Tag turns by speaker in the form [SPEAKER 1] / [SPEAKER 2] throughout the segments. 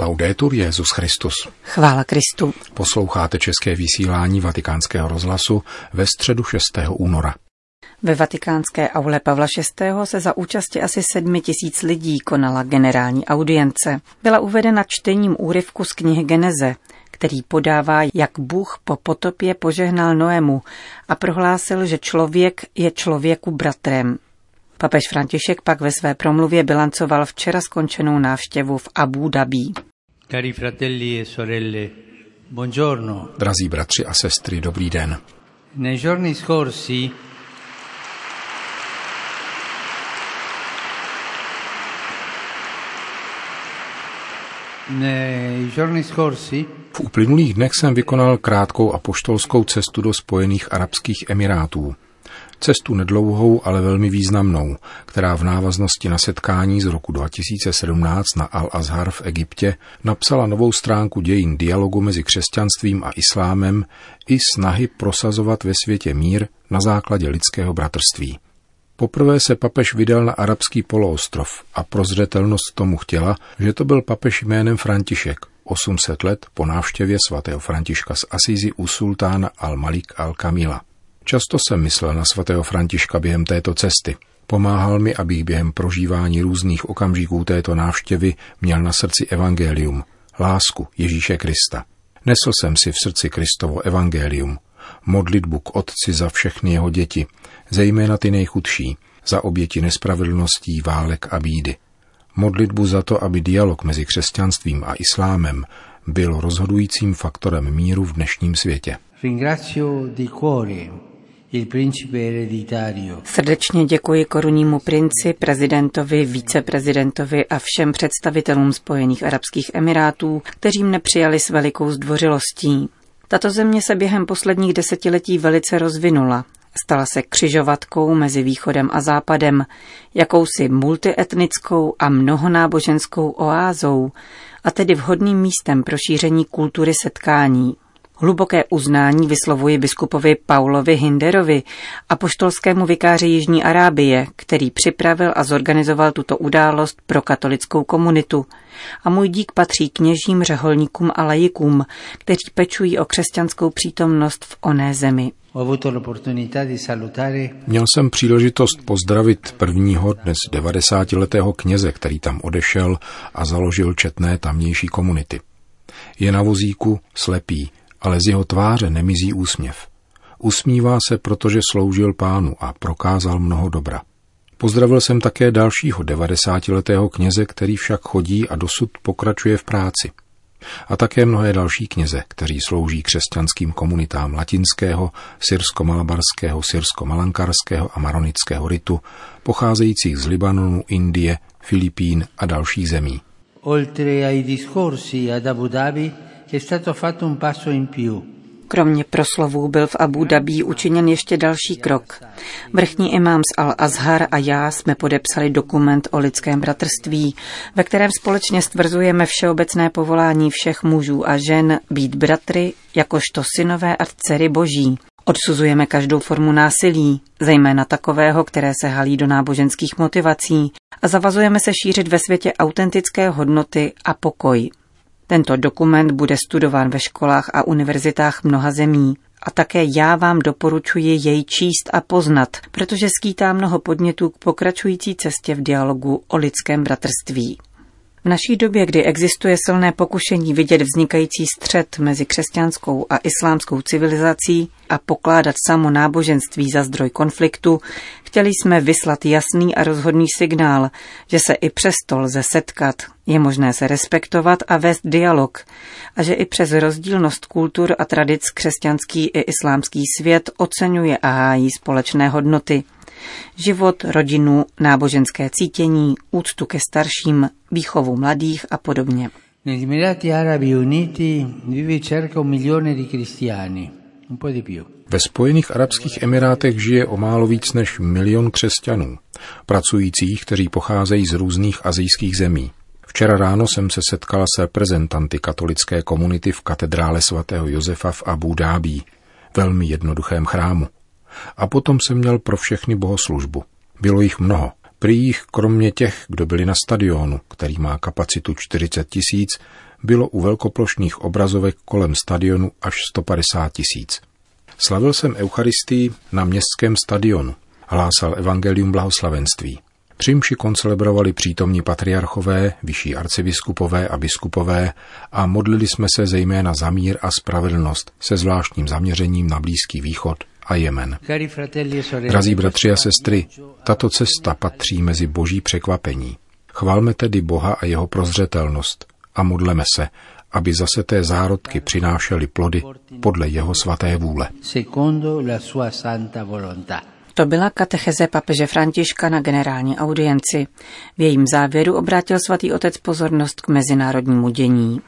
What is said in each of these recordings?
[SPEAKER 1] Laudetur Jezus Christus.
[SPEAKER 2] Chvála Kristu.
[SPEAKER 1] Posloucháte české vysílání Vatikánského rozhlasu ve středu 6. února.
[SPEAKER 2] Ve vatikánské aule Pavla VI. se za účasti asi sedmi tisíc lidí konala generální audience. Byla uvedena čtením úryvku z knihy Geneze, který podává, jak Bůh po potopě požehnal Noému a prohlásil, že člověk je člověku bratrem. Papež František pak ve své promluvě bilancoval včera skončenou návštěvu v Abu Dhabi.
[SPEAKER 3] Cari fratelli e sorelle, buongiorno.
[SPEAKER 1] Drazí bratři a sestry, dobrý den.
[SPEAKER 3] Nei giorni scorsi
[SPEAKER 1] V uplynulých dnech jsem vykonal krátkou apoštolskou cestu do Spojených Arabských Emirátů. Cestu nedlouhou, ale velmi významnou, která v návaznosti na setkání z roku 2017 na Al-Azhar v Egyptě napsala novou stránku dějin dialogu mezi křesťanstvím a islámem i snahy prosazovat ve světě mír na základě lidského bratrství. Poprvé se papež vydal na arabský poloostrov a prozřetelnost tomu chtěla, že to byl papež jménem František, 800 let po návštěvě svatého Františka z Asízy u sultána al-Malik al-Kamila. Často jsem myslel na svatého Františka během této cesty. Pomáhal mi, abych během prožívání různých okamžiků této návštěvy měl na srdci evangelium, lásku Ježíše Krista. Nesl jsem si v srdci Kristovo evangelium, modlitbu k Otci za všechny jeho děti, zejména ty nejchudší, za oběti nespravedlností, válek a bídy. Modlitbu za to, aby dialog mezi křesťanstvím a islámem byl rozhodujícím faktorem míru v dnešním světě.
[SPEAKER 3] ringrazio di cuore
[SPEAKER 2] Srdečně děkuji korunnímu princi, prezidentovi, viceprezidentovi a všem představitelům Spojených Arabských Emirátů, kteří mne přijali s velikou zdvořilostí. Tato země se během posledních desetiletí velice rozvinula. Stala se křižovatkou mezi východem a západem, jakousi multietnickou a mnohonáboženskou oázou, a tedy vhodným místem pro šíření kultury setkání. Hluboké uznání vyslovuji biskupovi Paulovi Hinderovi, apoštolskému vikáři Jižní Arábie, který připravil a zorganizoval tuto událost pro katolickou komunitu. A můj dík patří kněžím, řeholníkům a lajikům, kteří pečují o křesťanskou přítomnost v oné zemi.
[SPEAKER 3] ho avuto l'opportunità di salutare
[SPEAKER 1] Měl jsem příležitost pozdravit prvního dnes 90-letého kněze, který tam odešel a založil četné tamnější komunity. Je na vozíku, slepý, ale z jeho tváře nemizí úsměv. Usmívá se, protože sloužil pánu a prokázal mnoho dobra. Pozdravil jsem také dalšího 90-letého kněze, který však chodí a dosud pokračuje v práci. A také mnohé další kněze, kteří slouží křesťanským komunitám latinského, syrsko-malabarského, syrsko-malankarského a maronického ritu, pocházejících z Libanonu, Indie, Filipín a dalších zemí.
[SPEAKER 3] oltre ai discorsi ad Abu Dhabi
[SPEAKER 2] Kromě proslovů byl v Abu Dhabi učiněn ještě další krok. Vrchní imám z Al-Azhar a já jsme podepsali dokument o lidském bratrství, ve kterém společně stvrzujeme všeobecné povolání všech mužů a žen být bratry jakožto synové a dcery boží. Odsuzujeme každou formu násilí, zejména takového, které se halí do náboženských motivací a zavazujeme se šířit ve světě autentické hodnoty a pokoj. Tento dokument bude studován ve školách a univerzitách mnoha zemí. A také já vám doporučuji jej číst a poznat, protože skýtá mnoho podnětů k pokračující cestě v dialogu o lidském bratrství. V naší době, kdy existuje silné pokušení vidět vznikající střed mezi křesťanskou a islámskou civilizací a pokládat samo náboženství za zdroj konfliktu, chtěli jsme vyslat jasný a rozhodný signál, že se i přesto lze setkat, je možné se respektovat a vést dialog a že i přes rozdílnost kultur a tradic křesťanský i islámský svět oceňuje a hájí společné hodnoty – Život, rodinu, náboženské cítění, úctu ke starším, výchovu mladých a podobně.
[SPEAKER 3] negli Emirati Arabi Uniti vive circa un milione di cristiani un po' di più
[SPEAKER 1] Ve Spojených Arabských Emirátech žije o málo víc než milion křesťanů, pracujících, kteří pocházejí z různých azijských zemí. Včera ráno jsem se setkala s reprezentanty katolické komunity v katedrále svatého Josefa v Abu Dhabi, velmi jednoduchém chrámu. A potom jsem měl pro všechny bohoslužbu. Bylo jich mnoho, Prý jich kromě těch, kdo byli na stadionu, který má kapacitu 40 tisíc, bylo u velkoplošných obrazovek kolem stadionu až 150 tisíc. Slavil jsem Eucharistii na městském stadionu, hlásal evangelium blahoslavenství. Při mši koncelebrovali přítomní patriarchové, vyšší arcibiskupové a biskupové a modlili jsme se zejména za mír a spravedlnost se zvláštním zaměřením na Blízký východ a Jemen.
[SPEAKER 3] E
[SPEAKER 1] Drazí bratři a sestry, tato cesta patří mezi boží překvapení. Chválme tedy Boha a jeho prozřetelnost a modleme se, aby zase té zárodky přinášely plody podle jeho svaté vůle.
[SPEAKER 2] To byla katecheze papeže Františka na generální audienci. V jejím závěru obrátil svatý otec pozornost k mezinárodnímu dění.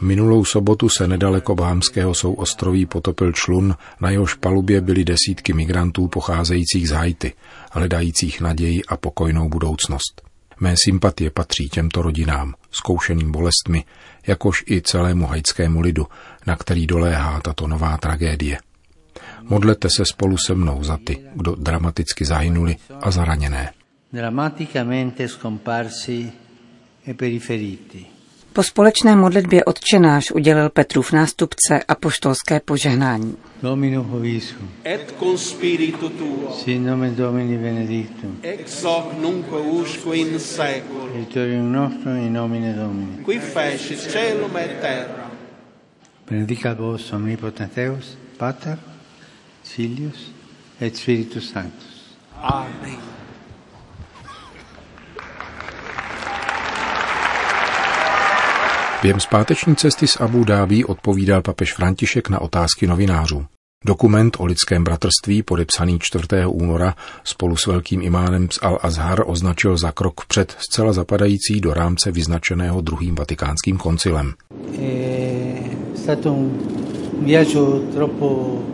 [SPEAKER 1] Minulou sobotu se nedaleko Bahamského souostroví potopil člun, na jehož palubě byly desítky migrantů pocházejících z Haiti, hledajících naději a pokojnou budoucnost. Mé sympatie patří těmto rodinám, zkoušeným bolestmi, jakož i celému haitskému lidu, na který doléhá tato nová tragédie. Modlete se spolu se mnou za ty, kdo dramaticky zahynuli a zraněné.
[SPEAKER 3] drammaticamente scomparsi e.
[SPEAKER 2] Po společné modlitbě odčenáš udělil Petrův nástupce a poštolské požehnání.
[SPEAKER 3] Dominus Hovisum,
[SPEAKER 4] et con spiritu tuo,
[SPEAKER 3] sin nomen Domini benedictum,
[SPEAKER 4] ex hoc nunc usque in seculum,
[SPEAKER 3] aiutorium nostrum in nomine Domini.
[SPEAKER 4] qui fecit celum et terra.
[SPEAKER 3] Benedicat vos omnipotens Deus, Pater, Filius et Spiritus Sanctus.
[SPEAKER 4] Amen.
[SPEAKER 1] Během zpáteční cesty z Abu Dhabi odpovídal papež František na otázky novinářů. Dokument o lidském bratrství, podepsaný 4. února spolu s velkým imánem z Al-Azhar, označil za krok před zcela zapadající do rámce vyznačeného druhým vatikánským koncilem.
[SPEAKER 3] È stato un viaggio troppo breve, ma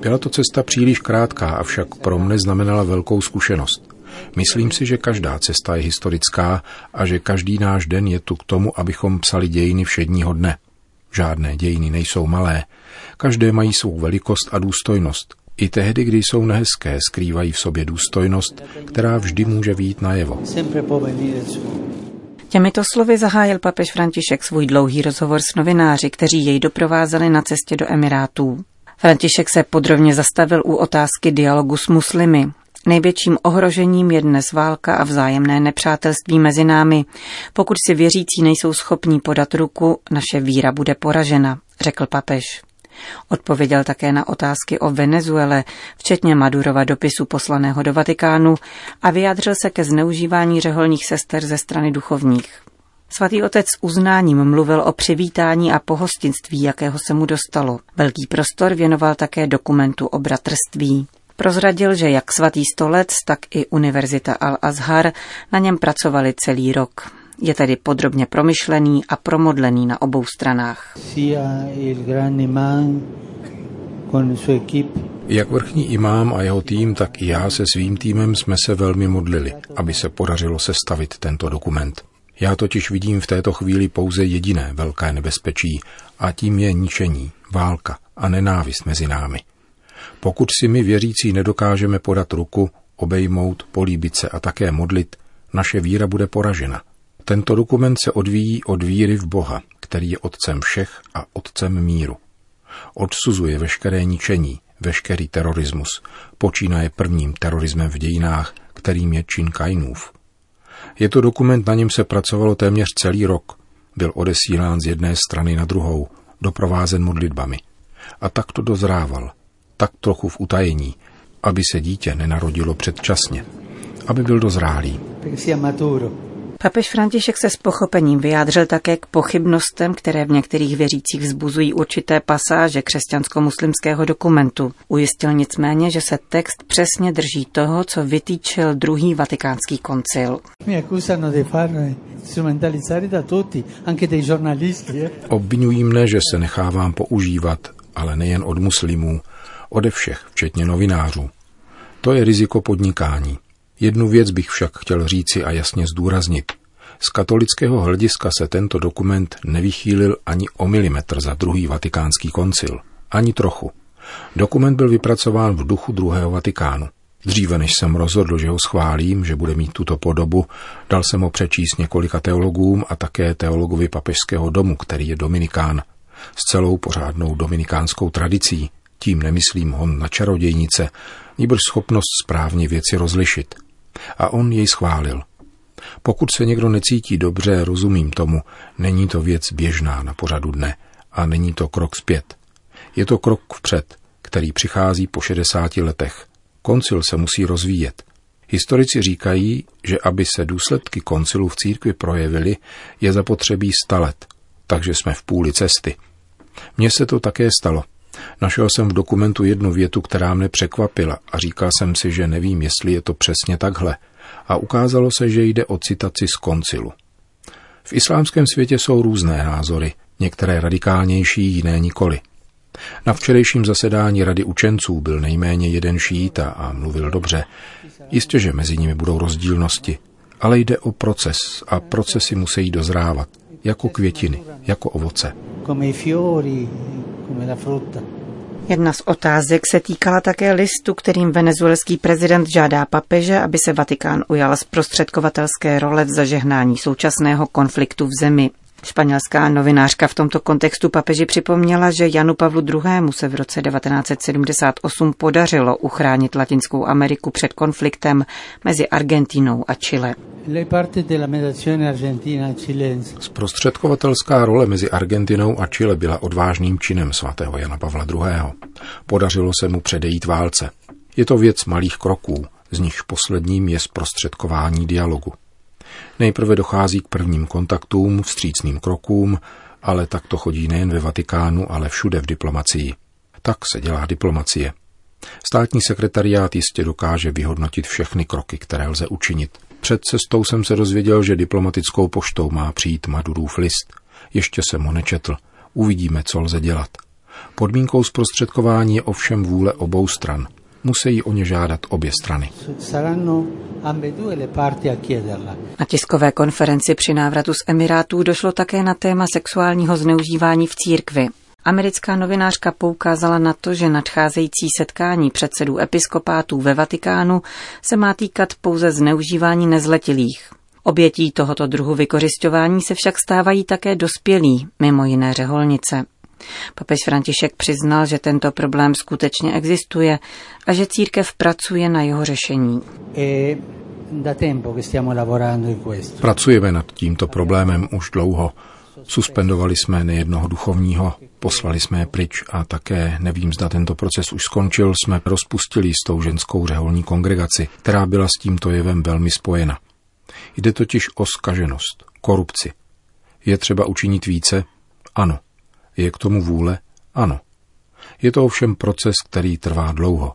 [SPEAKER 1] Byla to cesta příliš krátká, avšak pro mne znamenala velkou zkušenost. Myslím si, že každá cesta je historická a že každý náš den je tu k tomu, abychom psali dějiny všedního dne. Žádné dějiny nejsou malé. Každé mají svou velikost a důstojnost. I tehdy, kdy jsou nehezké, skrývají v sobě důstojnost, která vždy může výjít najevo.
[SPEAKER 2] Těmito slovy zahájil papež František svůj dlouhý rozhovor s novináři, kteří jej doprovázeli na cestě do Emirátů. František se podrobně zastavil u otázky dialogu s muslimy. Největším ohrožením je dnes válka a vzájemné nepřátelství mezi námi. Pokud si věřící nejsou schopní podat ruku, naše víra bude poražena, řekl papež. Odpověděl také na otázky o Venezuele, včetně Madurova dopisu poslaného do Vatikánu a vyjádřil se ke zneužívání řeholních sester ze strany duchovních. Svatý otec s uznáním mluvil o přivítání a pohostinství, jakého se mu dostalo. Velký prostor věnoval také dokumentu o bratrství. Prozradil, že jak svatý stolec, tak i Univerzita Al-Azhar na něm pracovali celý rok. Je tedy podrobně promyšlený a promodlený na obou stranách.
[SPEAKER 1] Jak vrchní imám a jeho tým, tak i já se svým týmem jsme se velmi modlili, aby se podařilo sestavit tento dokument. Já totiž vidím v této chvíli pouze jediné velké nebezpečí a tím je ničení, válka a nenávist mezi námi. Pokud si my věřící nedokážeme podat ruku, obejmout, políbit se a také modlit, naše víra bude poražena. Tento dokument se odvíjí od víry v Boha, který je otcem všech a otcem míru. Odsuzuje veškeré ničení, veškerý terorismus, počínaje prvním terorismem v dějinách, kterým je čin Kainův. Je to dokument, na něm se pracovalo téměř celý rok. Byl odesílán z jedné strany na druhou, doprovázen modlitbami. A tak to dozrával, tak trochu v utajení, aby se dítě nenarodilo předčasně, aby byl dozrálý.
[SPEAKER 2] Papež František se s pochopením vyjádřil také k pochybnostem, které v některých věřících vzbuzují určité pasáže křesťansko-muslimského dokumentu. Ujistil nicméně, že se text přesně drží toho, co vytýčil druhý vatikánský koncil.
[SPEAKER 3] Eh?
[SPEAKER 1] Obvinují mne, že se nechávám používat, ale nejen od muslimů, ode všech, včetně novinářů. To je riziko podnikání. Jednu věc bych však chtěl říci a jasně zdůraznit. Z katolického hlediska se tento dokument nevychýlil ani o milimetr za druhý vatikánský koncil. Ani trochu. Dokument byl vypracován v duchu druhého Vatikánu. Dříve než jsem rozhodl, že ho schválím, že bude mít tuto podobu, dal jsem ho přečíst několika teologům a také teologovi papežského domu, který je dominikán, s celou pořádnou dominikánskou tradicí. Tím nemyslím hon na čarodějnice, níbrž schopnost správně věci rozlišit. A on jej schválil. Pokud se někdo necítí dobře, rozumím tomu, není to věc běžná na pořadu dne a není to krok zpět. Je to krok vpřed, který přichází po 60 letech. Koncil se musí rozvíjet. Historici říkají, že aby se důsledky koncilu v církvi projevily, je zapotřebí sta let, takže jsme v půli cesty. Mně se to také stalo. Našel jsem v dokumentu jednu větu, která mne překvapila a říkal jsem si, že nevím, jestli je to přesně takhle. A ukázalo se, že jde o citaci z koncilu. V islámském světě jsou různé názory, některé radikálnější, jiné nikoli. Na včerejším zasedání Rady učenců byl nejméně jeden šíta a mluvil dobře. Jistě, že mezi nimi budou rozdílnosti, ale jde o proces a procesy musí dozrávat, jako květiny, jako ovoce.
[SPEAKER 2] Jedna z otázek se týkala také listu, kterým venezuelský prezident žádá papeže, aby se Vatikán ujal zprostředkovatelské role v zažehnání současného konfliktu v zemi. Španělská novinářka v tomto kontextu papeži připomněla, že Janu Pavlu II. se v roce 1978 podařilo uchránit Latinskou Ameriku před konfliktem mezi Argentinou a Chile.
[SPEAKER 1] Zprostředkovatelská role mezi Argentinou a Chile byla odvážným činem svatého Jana Pavla II. Podařilo se mu předejít válce. Je to věc malých kroků, z nichž posledním je zprostředkování dialogu. Nejprve dochází k prvním kontaktům, vstřícným krokům, ale tak to chodí nejen ve Vatikánu, ale všude v diplomacii. Tak se dělá diplomacie. Státní sekretariát jistě dokáže vyhodnotit všechny kroky, které lze učinit. Před cestou jsem se dozvěděl, že diplomatickou poštou má přijít Madurův list. Ještě jsem ho nečetl. Uvidíme, co lze dělat. Podmínkou zprostředkování je ovšem vůle obou stran – musí o ně žádat obě strany.
[SPEAKER 2] Na tiskové konferenci při návratu z Emirátů došlo také na téma sexuálního zneužívání v církvi. Americká novinářka poukázala na to, že nadcházející setkání předsedů episkopátů ve Vatikánu se má týkat pouze zneužívání nezletilých. Obětí tohoto druhu vykořišťování se však stávají také dospělí, mimo jiné řeholnice. Papež František přiznal, že tento problém skutečně existuje a že církev pracuje na jeho řešení. E,
[SPEAKER 1] Pracujeme nad tímto problémem už dlouho. Suspendovali jsme nejednoho duchovního, poslali jsme je pryč a také, nevím, zda tento proces už skončil, jsme rozpustili s tou ženskou řeholní kongregaci, která byla s tímto jevem velmi spojena. Jde totiž o skaženost, korupci. Je třeba učinit více? Ano. Je k tomu vůle? Ano. Je to ovšem proces, který trvá dlouho.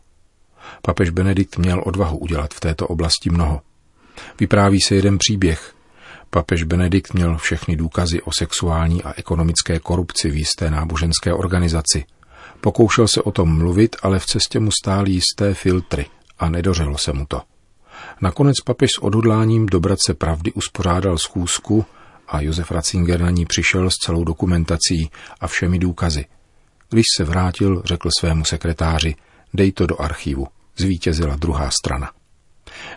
[SPEAKER 1] Papež Benedikt měl odvahu udělat v této oblasti mnoho. Vypráví se jeden příběh. Papež Benedikt měl všechny důkazy o sexuální a ekonomické korupci v jisté náboženské organizaci. Pokoušel se o tom mluvit, ale v cestě mu stály jisté filtry a nedořelo se mu to. Nakonec papež s odhodláním dobrat se pravdy uspořádal schůzku, a Josef Ratzinger na ní přišel s celou dokumentací a všemi důkazy. Když se vrátil, řekl svému sekretáři, dej to do archivu. Zvítězila druhá strana.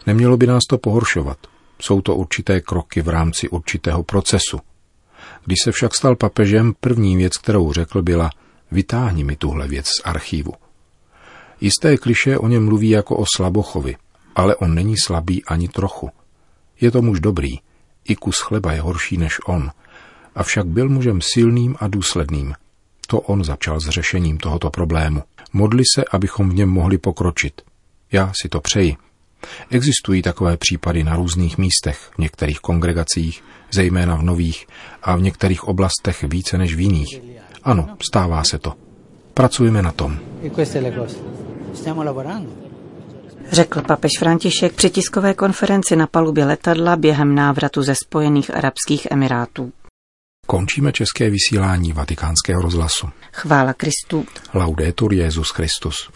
[SPEAKER 1] Nemělo by nás to pohoršovat. Jsou to určité kroky v rámci určitého procesu. Když se však stal papežem, první věc, kterou řekl, byla vytáhni mi tuhle věc z archivu. Jisté kliše o něm mluví jako o slabochovi, ale on není slabý ani trochu. Je to muž dobrý, i kus chleba je horší než on, avšak byl mužem silným a důsledným. To on začal s řešením tohoto problému. Modli se, abychom v něm mohli pokročit. Já si to přeji. Existují takové případy na různých místech, v některých kongregacích, zejména v nových, a v některých oblastech více než v jiných. Ano, stává se to. Pracujeme na tom. E
[SPEAKER 2] řekl papež František při tiskové konferenci na palubě letadla během návratu ze Spojených Arabských Emirátů.
[SPEAKER 1] Končíme české vysílání vatikánského rozhlasu.
[SPEAKER 2] Chvála Kristu.
[SPEAKER 1] Laudetur Jezus Christus.